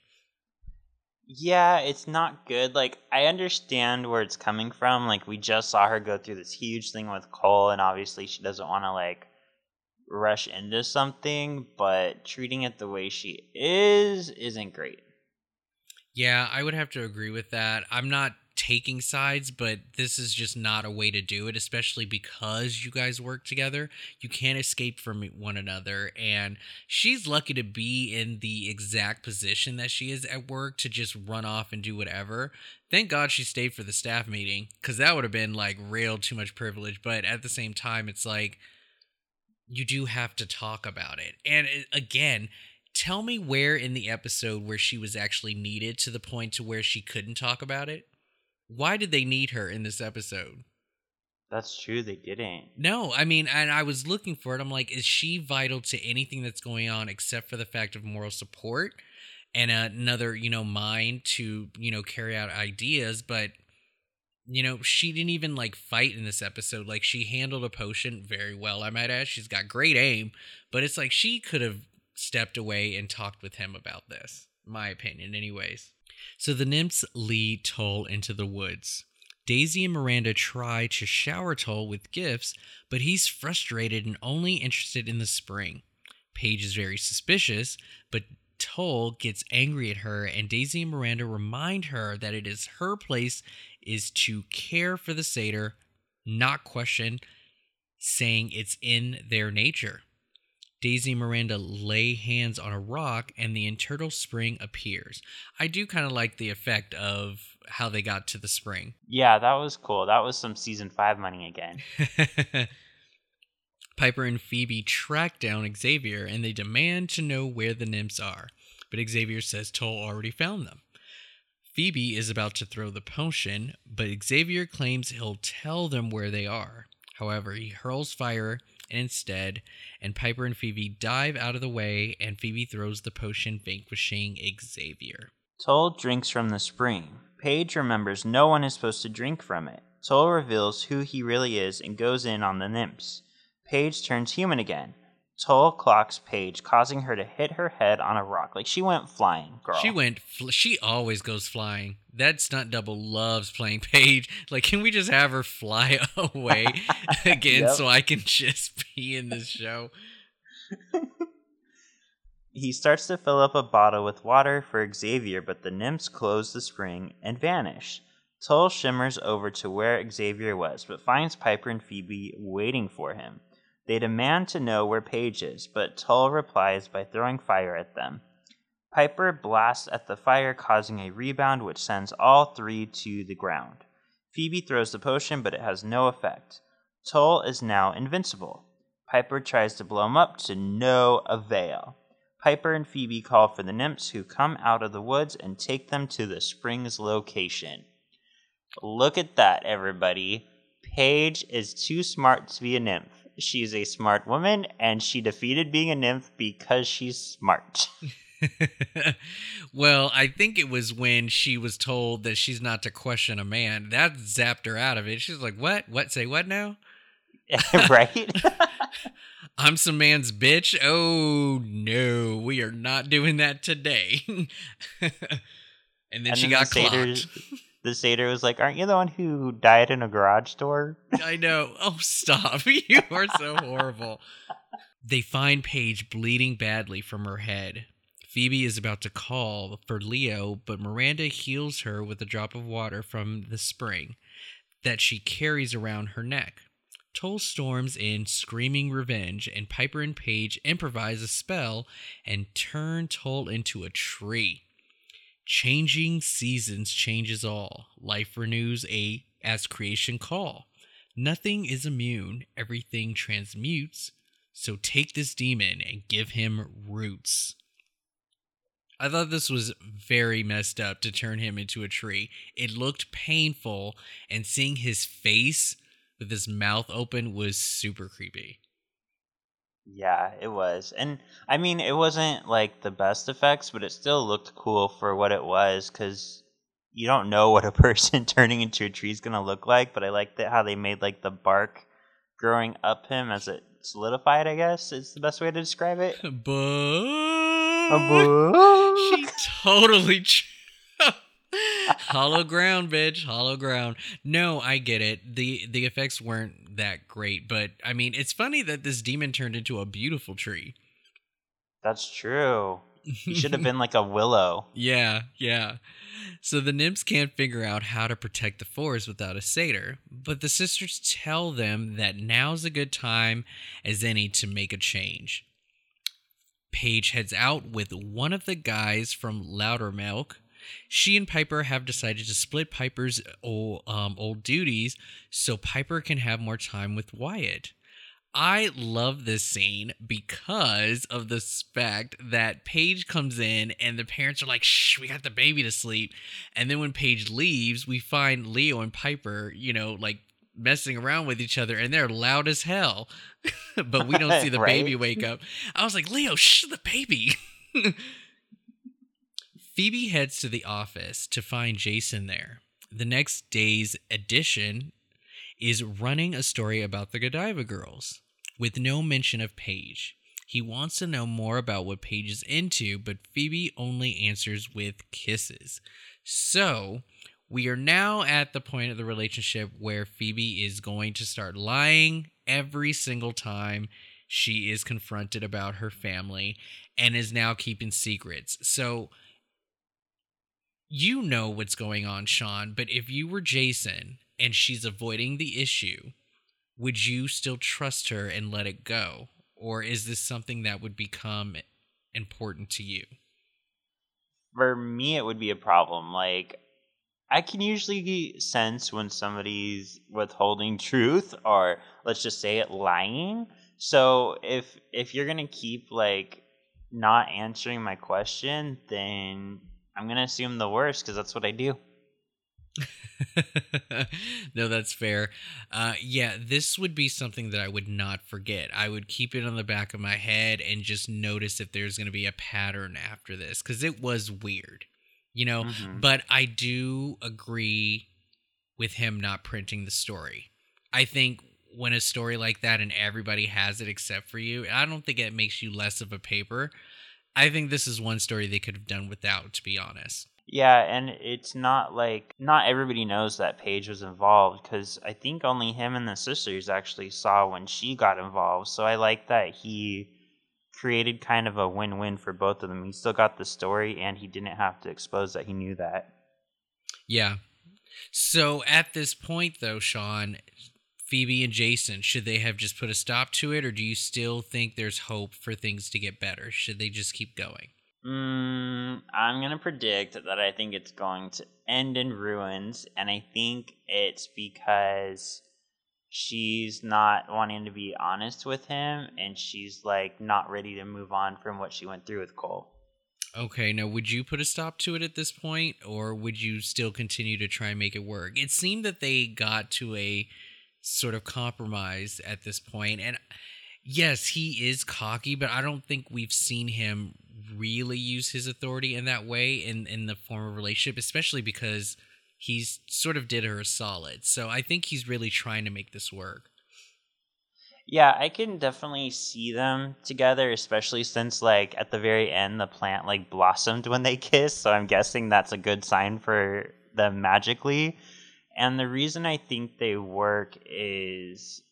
Yeah, it's not good. Like, I understand where it's coming from. Like, we just saw her go through this huge thing with Cole, and obviously she doesn't want to, like, rush into something, but treating it the way she is isn't great. Yeah, I would have to agree with that. I'm not taking sides, but this is just not a way to do it, especially because you guys work together. You can't escape from one another. And she's lucky to be in the exact position that she is at work to just run off and do whatever. Thank God she stayed for the staff meeting because that would have been like real too much privilege. But at the same time, it's like you do have to talk about it. And it, again, tell me where in the episode where she was actually needed to the point to where she couldn't talk about it why did they need her in this episode That's true, they didn't. no i mean and i was looking for it i'm like is she vital to anything that's going on except for the fact of moral support and another you know mind to you know carry out ideas but you know she didn't even like fight in this episode like she handled a potion very well i might add she's got great aim but it's like she could have stepped away and talked with him about this my opinion anyways so the nymphs lead Tull into the woods. Daisy and Miranda try to shower Tull with gifts, but he's frustrated and only interested in the spring. Paige is very suspicious, but Tull gets angry at her, and Daisy and Miranda remind her that it is her place is to care for the satyr, not question, saying it's in their nature. Daisy and Miranda lay hands on a rock and the internal spring appears. I do kind of like the effect of how they got to the spring. Yeah, that was cool. That was some season five money again. Piper and Phoebe track down Xavier and they demand to know where the nymphs are, but Xavier says Tull already found them. Phoebe is about to throw the potion, but Xavier claims he'll tell them where they are. However, he hurls fire instead, and Piper and Phoebe dive out of the way, and Phoebe throws the potion, vanquishing Xavier. Tull drinks from the spring. Paige remembers no one is supposed to drink from it. Tull reveals who he really is and goes in on the nymphs. Paige turns human again. Tull clocks Paige, causing her to hit her head on a rock. Like she went flying, girl. She went. Fl- she always goes flying. That stunt double loves playing Paige. Like, can we just have her fly away again Yep. so I can just be in this show? He starts to fill up a bottle with water for Xavier, but the nymphs close the spring and vanish. Tull shimmers over to where Xavier was, but finds Piper and Phoebe waiting for him. They demand to know where Paige is, but Tull replies by throwing fire at them. Piper blasts at the fire, causing a rebound which sends all three to the ground. Phoebe throws the potion, but it has no effect. Tull is now invincible. Piper tries to blow him up to no avail. Piper and Phoebe call for the nymphs who come out of the woods and take them to the spring's location. Look at that, everybody. Paige is too smart to be a nymph. She's a smart woman, and she defeated being a nymph because she's smart. well, I think it was when she was told that she's not to question a man. That zapped her out of it. She's like, "What? What? Say what now?" right? I'm some man's bitch. Oh no, we are not doing that today. and then And she then got the clocked. The satyr was like, "Aren't you the one who died in a garage door?" I know. Oh, stop. You are so horrible. They find Paige bleeding badly from her head. Phoebe is about to call for Leo, but Miranda heals her with a drop of water from the spring that she carries around her neck. Tull storms in screaming revenge, and Piper and Paige improvise a spell and turn Tull into a tree. Changing seasons changes all. Life renews a as creation call. Nothing is immune, everything transmutes. So take this demon and give him roots. I thought this was very messed up to turn him into a tree. It looked painful, and seeing his face with his mouth open was super creepy. Yeah, it was. And I mean, it wasn't like the best effects, but it still looked cool for what it was cuz you don't know what a person turning into a tree is going to look like, but I liked it how they made like the bark growing up him as it solidified, I guess is the best way to describe it. But she totally ch- hollow ground, bitch, hollow ground. No, I get it. the The effects weren't that great, but I mean, it's funny that this demon turned into a beautiful tree. That's true. He should have been like a willow. Yeah, yeah. So the nymphs can't figure out how to protect the forest without a satyr, but the sisters tell them that now's a good time as any to make a change. Paige heads out with one of the guys from Loudermilk. She and Piper have decided to split Piper's old, um, old duties so Piper can have more time with Wyatt. I love this scene because of the fact that Paige comes in and the parents are like, shh, we got the baby to sleep. And then when Paige leaves, we find Leo and Piper, you know, like messing around with each other and they're loud as hell. but we don't see the Right? baby wake up. I was like, Leo, shh, the baby. Phoebe heads to the office to find Jason there. The next day's edition is running a story about the Godiva girls with no mention of Paige. He wants to know more about what Paige is into, but Phoebe only answers with kisses. So, we are now at the point of the relationship where Phoebe is going to start lying every single time she is confronted about her family and is now keeping secrets. So, you know what's going on, Shawn, but if you were Jason and she's avoiding the issue, would you still trust her and let it go? Or is this something that would become important to you? For me, it would be a problem. Like, I can usually sense when somebody's withholding truth or let's just say it lying. So if if you're gonna keep like not answering my question, then I'm gonna assume the worst because that's what I do. no, that's fair. Uh, yeah, this would be something that I would not forget. I would keep it on the back of my head and just notice if there's going to be a pattern after this because it was weird, you know. Mhm. But I do agree with him not printing the story. I think when a story like that and everybody has it except for you, I don't think it makes you less of a paper. I think this is one story they could have done without, to be honest. Yeah, and it's not like not everybody knows that Paige was involved because I think only him and the sisters actually saw when she got involved. So I like that he created kind of a win-win for both of them. He still got the story, and he didn't have to expose that he knew that. Yeah. So at this point, though, Shawn, Phoebe and Jason, should they have just put a stop to it, or do you still think there's hope for things to get better? Should they just keep going? Mm, I'm gonna predict that I think it's going to end in ruins, and I think it's because she's not wanting to be honest with him, and she's like not ready to move on from what she went through with Cole. Okay, now would you put a stop to it at this point, or would you still continue to try and make it work? It seemed that they got to a sort of compromise at this point, and yes, he is cocky, but I don't think we've seen him really use his authority in that way in in the form of relationship, especially because he's sort of did her solid. So I think he's really trying to make this work. Yeah, I can definitely see them together, especially since like at the very end the plant like blossomed when they kissed, so I'm guessing that's a good sign for them magically. And the reason I think they work is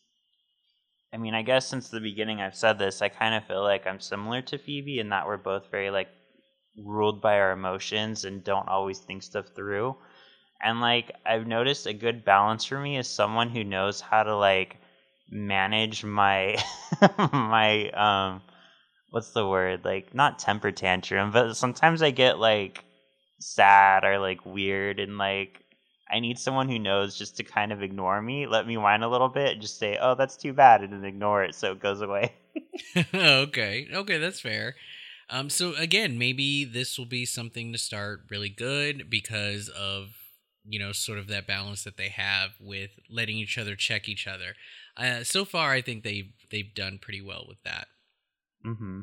I mean, I guess since the beginning I've said this, I kind of feel like I'm similar to Phoebe in that we're both very like ruled by our emotions and don't always think stuff through. And like I've noticed a good balance for me is someone who knows how to like manage my my um what's the word like not temper tantrum but sometimes i get like sad or like weird and like i need someone who knows just to kind of ignore me let me whine a little bit just say oh that's too bad and then ignore it so it goes away okay okay that's fair um so again maybe this will be something to start really good because of you know sort of that balance that they have with letting each other check each other uh, so far, I think they've they've done pretty well with that. mm-hmm.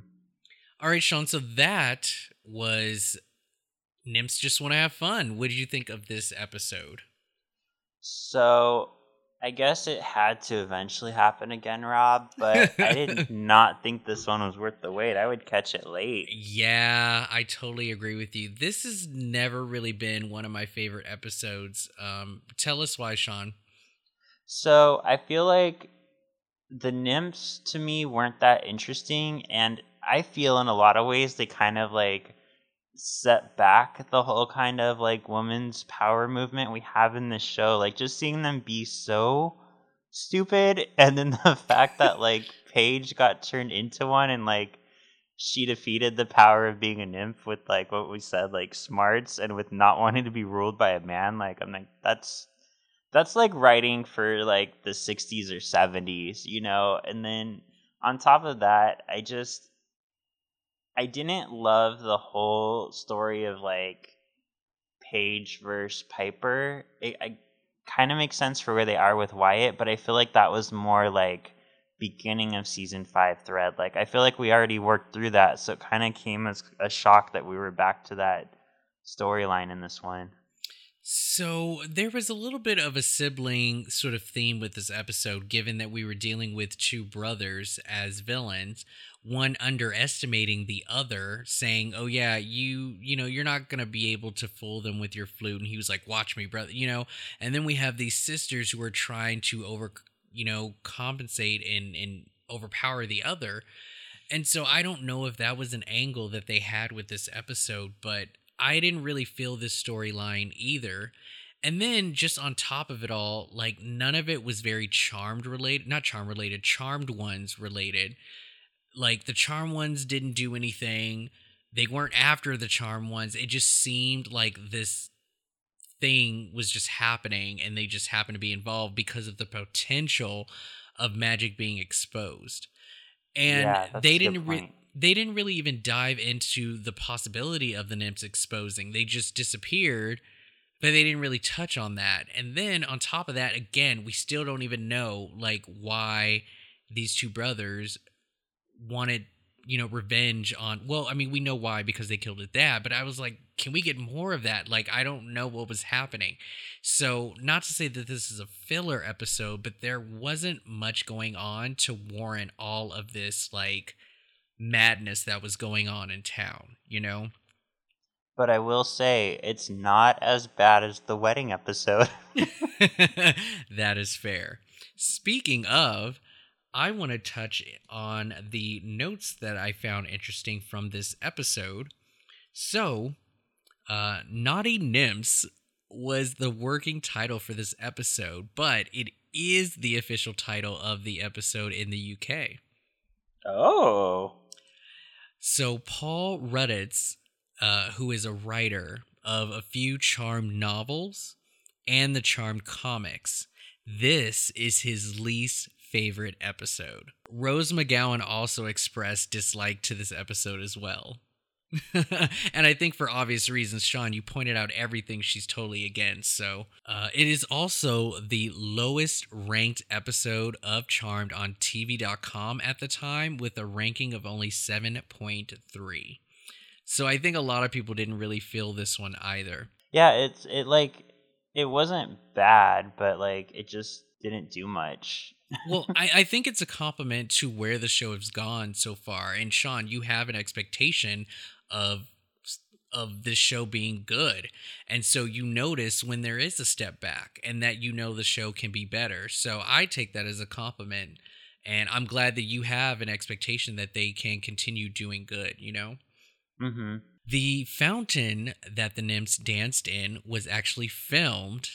All right, Shawn. So that was Nymphs just want to have fun. What did you think of this episode? So I guess it had to eventually happen again, Rob, but I did not think this one was worth the wait. I would catch it late. Yeah, I totally agree with you. This has never really been one of my favorite episodes. Um, tell us why, Shawn. So I feel like the nymphs to me weren't that interesting, and I feel in a lot of ways they kind of like set back the whole kind of like women's power movement we have in this show. Like just seeing them be so stupid, and then the fact that like Paige got turned into one and like she defeated the power of being a nymph with like what we said like smarts and with not wanting to be ruled by a man like i'm like that's that's like writing for like the 60s or 70s, you know? And then on top of that, I just I didn't love the whole story of like Paige versus Piper. It kind of makes sense for where they are with Wyatt, but I feel like that was more like beginning of season 5 thread. Like I feel like we already worked through that, so it kind of came as a shock that we were back to that storyline in this one. So there was a little bit of a sibling sort of theme with this episode, given that we were dealing with two brothers as villains, one underestimating the other, saying, "Oh yeah, you you know you're not gonna be able to fool them with your flute," and he was like, "Watch me, brother," you know. And then we have these sisters who are trying to over you know compensate and and overpower the other. And so I don't know if that was an angle that they had with this episode, but I didn't really feel this storyline either. And then just on top of it all, like none of it was very charmed related, not charm related, charmed ones related. Like the charm ones didn't do anything. They weren't after the charm ones. It just seemed like this thing was just happening and they just happened to be involved because of the potential of magic being exposed. And yeah, they didn't re- they didn't really even dive into the possibility of the nymphs exposing. They just disappeared, but they didn't really touch on that. And then on top of that, again, we still don't even know like why these two brothers wanted, you know, revenge on well, I mean, we know why because they killed his dad, but I was like, can we get more of that? Like I don't know what was happening. So, not to say that this is a filler episode, but there wasn't much going on to warrant all of this like madness that was going on in town, you know? But I will say, it's not as bad as the wedding episode. that is fair. Speaking of, I want to touch on the notes that I found interesting from this episode. So, uh, Naughty Nymphs was the working title for this episode, but it is the official title of the episode in the UK. Oh. So Paul Ruditis, uh, who is a writer of a few Charmed novels and the Charmed comics, this is his least favorite episode. Rose McGowan also expressed dislike to this episode as well. and I think for obvious reasons, Shawn, you pointed out everything she's totally against. So uh, it is also the lowest ranked episode of Charmed on TV.com at the time, with a ranking of only 7.3. So I think a lot of people didn't really feel this one either. Yeah, it's it like it wasn't bad, but like it just didn't do much. well, I, I think it's a compliment to where the show has gone so far. And Shawn, you have an expectation of of this show being good. And so you notice when there is a step back and that you know the show can be better. So I take that as a compliment. And I'm glad that you have an expectation that they can continue doing good, you know? Mm-hmm. The fountain that the nymphs danced in was actually filmed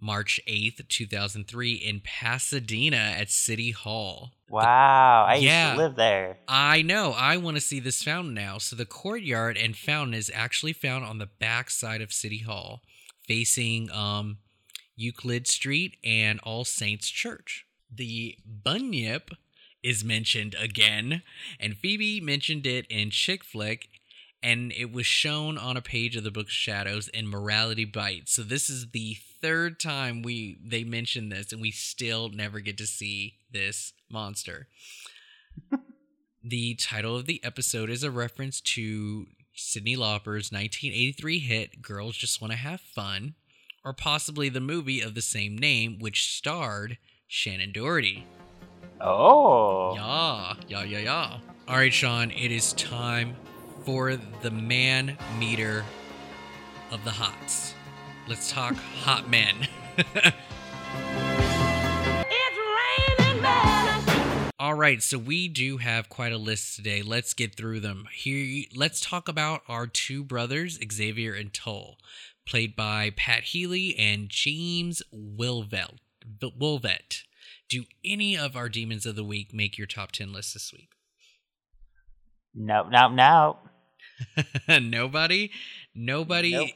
March 8th, 2003, in Pasadena at City Hall. Wow, I Yeah. used to live there. I know. I want to see this fountain now. So the courtyard and fountain is actually found on the back side of City Hall, facing um, Euclid Street and All Saints Church. The bunyip is mentioned again, and Phoebe mentioned it in Chick Flick, and it was shown on a page of the Book Shadows in Morality Bites. So this is the third time we they mention this, and we still never get to see this monster. the title of the episode is a reference to Cyndi Lauper's 1983 hit "Girls Just Want to Have Fun," or possibly the movie of the same name, which starred Shannen Doherty. Oh, Yeah, yeah, yeah, yeah. All right, Shawn, it is time for the man meter of the hots. Let's talk hot men. All right, so we do have quite a list today. Let's get through them. Here, let's talk about our two brothers, Xavier and Tull, played by Pat Healy and Jaimz Woolvett. Woolvett. Do any of our demons of the week make your top 10 list this week? no, no, no. Nobody? Nobody? Nope.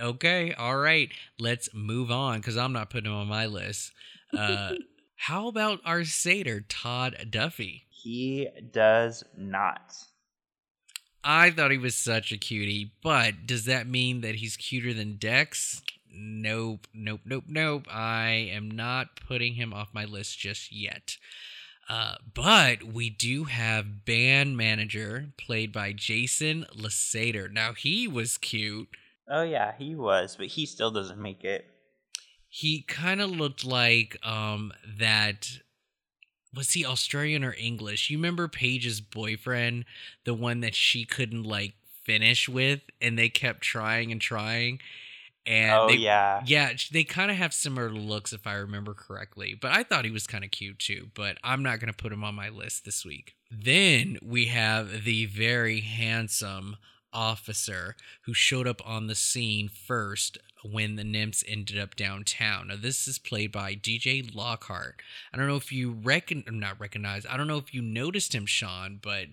Okay, all right. Let's move on because I'm not putting him on my list. Uh, how about our satyr, Todd Duffy? He does not. I thought he was such a cutie, but does that mean that he's cuter than Dex? Nope, nope, nope, nope. I am not putting him off my list just yet. Uh, but we do have band manager played by Jason Lasater. Now he was cute. Oh yeah, he was, but he still doesn't make it. He kind of looked like um that was he Australian or English? You remember Paige's boyfriend, the one that she couldn't like finish with and they kept trying and trying and oh they, yeah. yeah, they kind of have similar looks if I remember correctly. But I thought he was kind of cute too, but I'm not going to put him on my list this week. Then we have the very handsome officer who showed up on the scene first when the nymphs ended up downtown. Now this is played by DJ Lockhart. I don't know if you reckon not recognize. I don't know if you noticed him, Shawn, but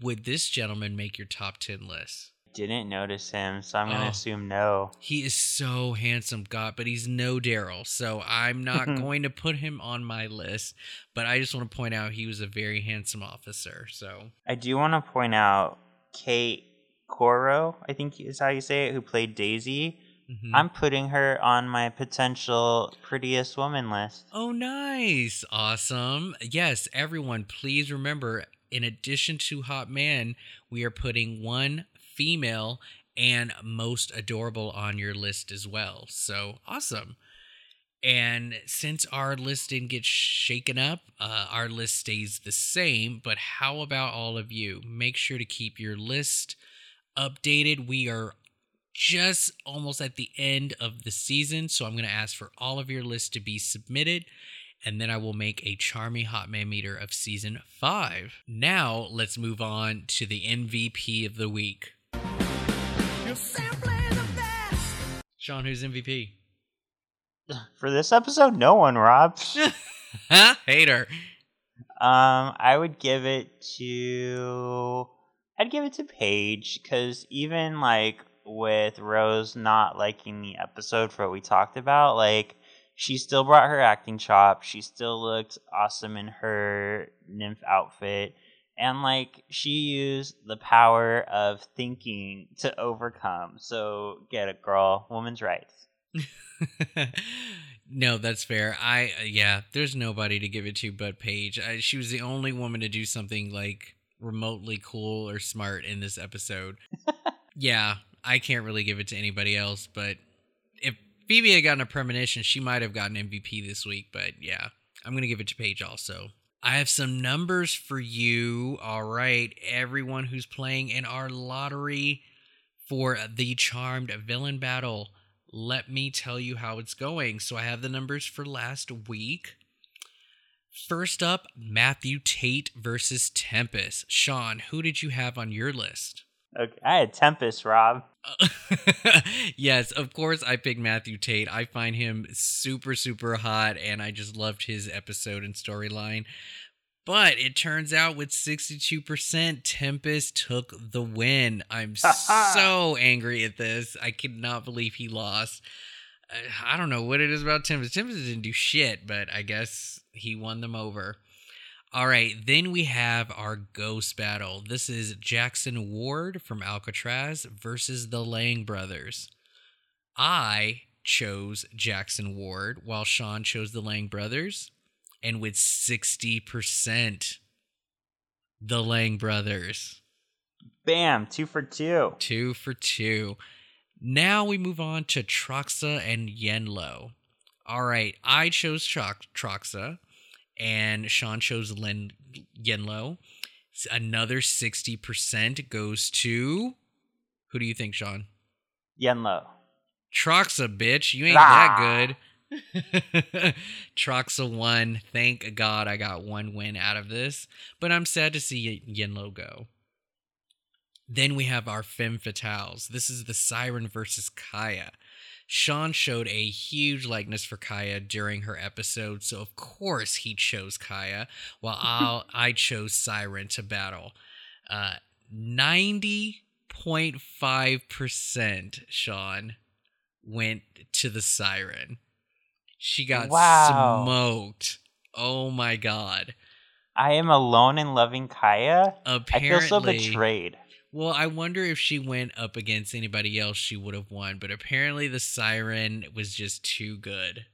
would this gentleman make your top 10 list? Didn't notice him, so I'm gonna Oh. assume no. He is so handsome, God, but he's no Daryl, so I'm not going to put him on my list. But I just want to point out he was a very handsome officer. So I do want to point out Kate Coro, I think is how you say it, who played Daisy. mhm. I'm putting her on my potential prettiest woman list. oh, nice, awesome. Yes, everyone, please remember. In addition to hot man, we are putting one female and most adorable on your list as well. So awesome. And since our list didn't get shaken up, uh, our list stays the same. But how about all of you? Make sure to keep your list updated. We are just almost at the end of the season. So I'm going to ask for all of your lists to be submitted. And then I will make a charming hot man meter of season five. Now let's move on to the MVP of the week. Shawn, who's MVP? For this episode, no one, Rob. Hater. Um, I would give it to. I'd give it to Paige because even like with Rose not liking the episode for what we talked about, like she still brought her acting chops. She still looked awesome in her nymph outfit, and like she used the power of thinking to overcome. So get it, girl. Woman's rights. no, that's fair. I uh, yeah, there's nobody to give it to but Paige. I, she was the only woman to do something like remotely cool or smart in this episode. yeah, I can't really give it to anybody else, but if Phoebe had gotten a premonition, she might have gotten MVP this week, but yeah, I'm going to give it to Paige also. I have some numbers for you. All right, everyone who's playing in our lottery for the Charmed Villain Battle, let me tell you how it's going. So I have the numbers for last week. First up, Matthew Tate versus Tempest. Shawn, who did you have on your list? Okay, I had Tempest, Rob. yes, of course I picked Matthew Tate. I find him super, super hot, and I just loved his episode and storyline. But it turns out with 62%, Tempest took the win. I'm so angry at this. I cannot believe he lost. I don't know what it is about Tempest. Tempest didn't do shit, but I guess he won them over. All right, then we have our ghost battle. This is Jackson Ward from Alcatraz versus the Lang brothers. I chose Jackson Ward while Shawn chose the Lang brothers. And with 60%, the Lang brothers. Bam, two for two. Two for two. Now we move on to Troxa and Yenlo. All right, I chose Troxa and Shawn chose Len Yenlo. Another 60% goes to who do you think, Shawn? Yenlo. Troxa, bitch. You ain't ah. that good. Troxa won. Thank God I got one win out of this. But I'm sad to see Yenlo go. Then we have our femme fatales. This is the Siren versus Kaya. Shawn showed a huge likeness for Kaya during her episode, so of course he chose Kaya, while I'll, I chose Siren to battle. Uh, 90.5% Shawn went to the Siren. She got wow. smoked. Oh my god. I am alone in loving Kaya. Apparently, I feel so betrayed. Well, I wonder if she went up against anybody else, she would have won. But apparently, the siren was just too good.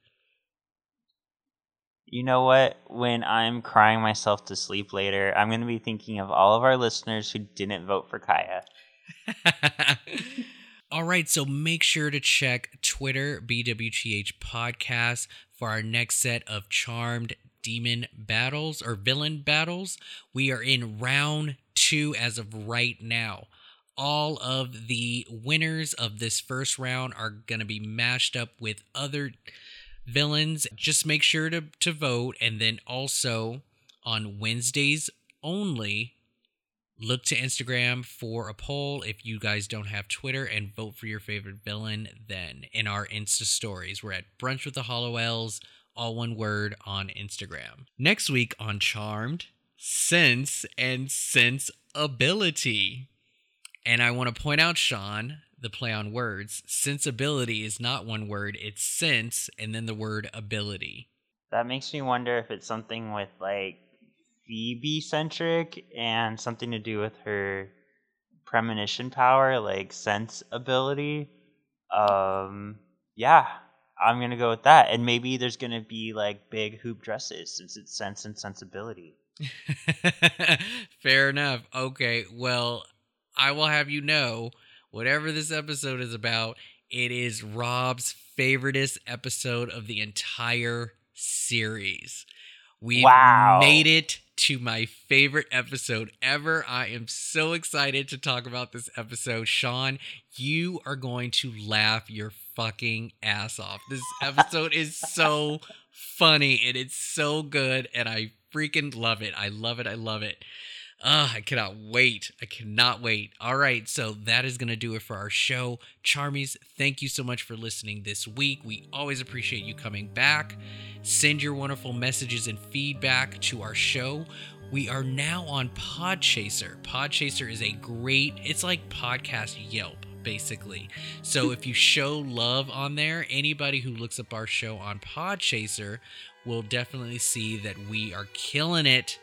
You know what? When I'm crying myself to sleep later, I'm going to be thinking of all of our listeners who didn't vote for Kaya. all right, so make sure to check Twitter, BWTH Podcast, for our next set of Charmed demon battles or villain battles. We are in round two as of right now. All of the winners of this first round are going to be mashed up with other villains. Just make sure to, to vote. And then also on Wednesdays only, look to Instagram for a poll if you guys don't have Twitter and vote for your favorite villain then in our Insta stories. We're at Brunch with the Halliwells, all one word on Instagram. Next week on Charmed, sense and sensibility. And I want to point out, Shawn, the play on words. Sensibility is not one word, it's sense and then the word ability. That makes me wonder if it's something with like Phoebe centric and something to do with her premonition power, like sense ability. Um, yeah, I'm gonna go with that. And maybe there's gonna be like big hoop dresses since it's sense and sensibility. Fair enough. Okay, well, I will have you know whatever this episode is about, it is Rob's favoriteest episode of the entire series. We've wow. made it to my favorite episode ever. I am so excited to talk about this episode. Shawn, you are going to laugh your fucking ass off. This episode is so funny and it's so good, and I freaking love it. I love it. I love it. Uh, I cannot wait. I cannot wait. All right, so that is going to do it for our show. Charmies, thank you so much for listening this week. We always appreciate you coming back. Send your wonderful messages and feedback to our show. We are now on Podchaser. Podchaser is a great, it's like podcast Yelp basically. So if you show love on there, anybody who looks up our show on Podchaser will definitely see that we are killing it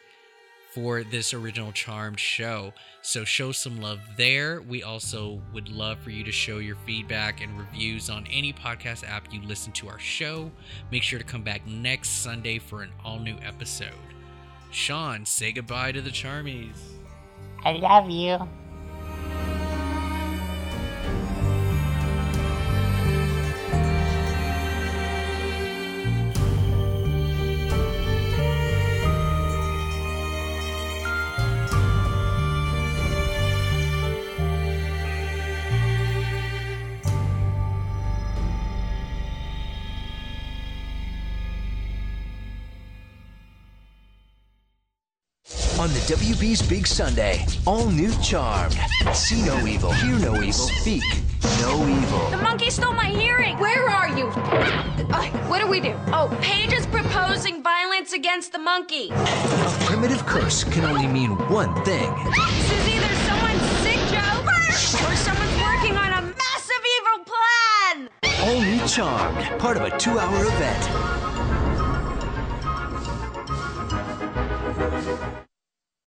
for this original Charmed show. So show some love there. We also would love for you to show your feedback and reviews on any podcast app you listen to our show. Make sure to come back next Sunday for an all new episode. Shawn, say goodbye to the Charmies. I love you. WB's Big Sunday. All new Charmed. See no evil, hear no evil, speak no evil. The monkey stole my hearing. Where are you? Uh, what do we do? Oh, Paige is proposing violence against the monkey. A primitive curse can only mean one thing. This is either someone's sick joke or someone's working on a massive evil plan. All new Charmed, part of a two-hour event.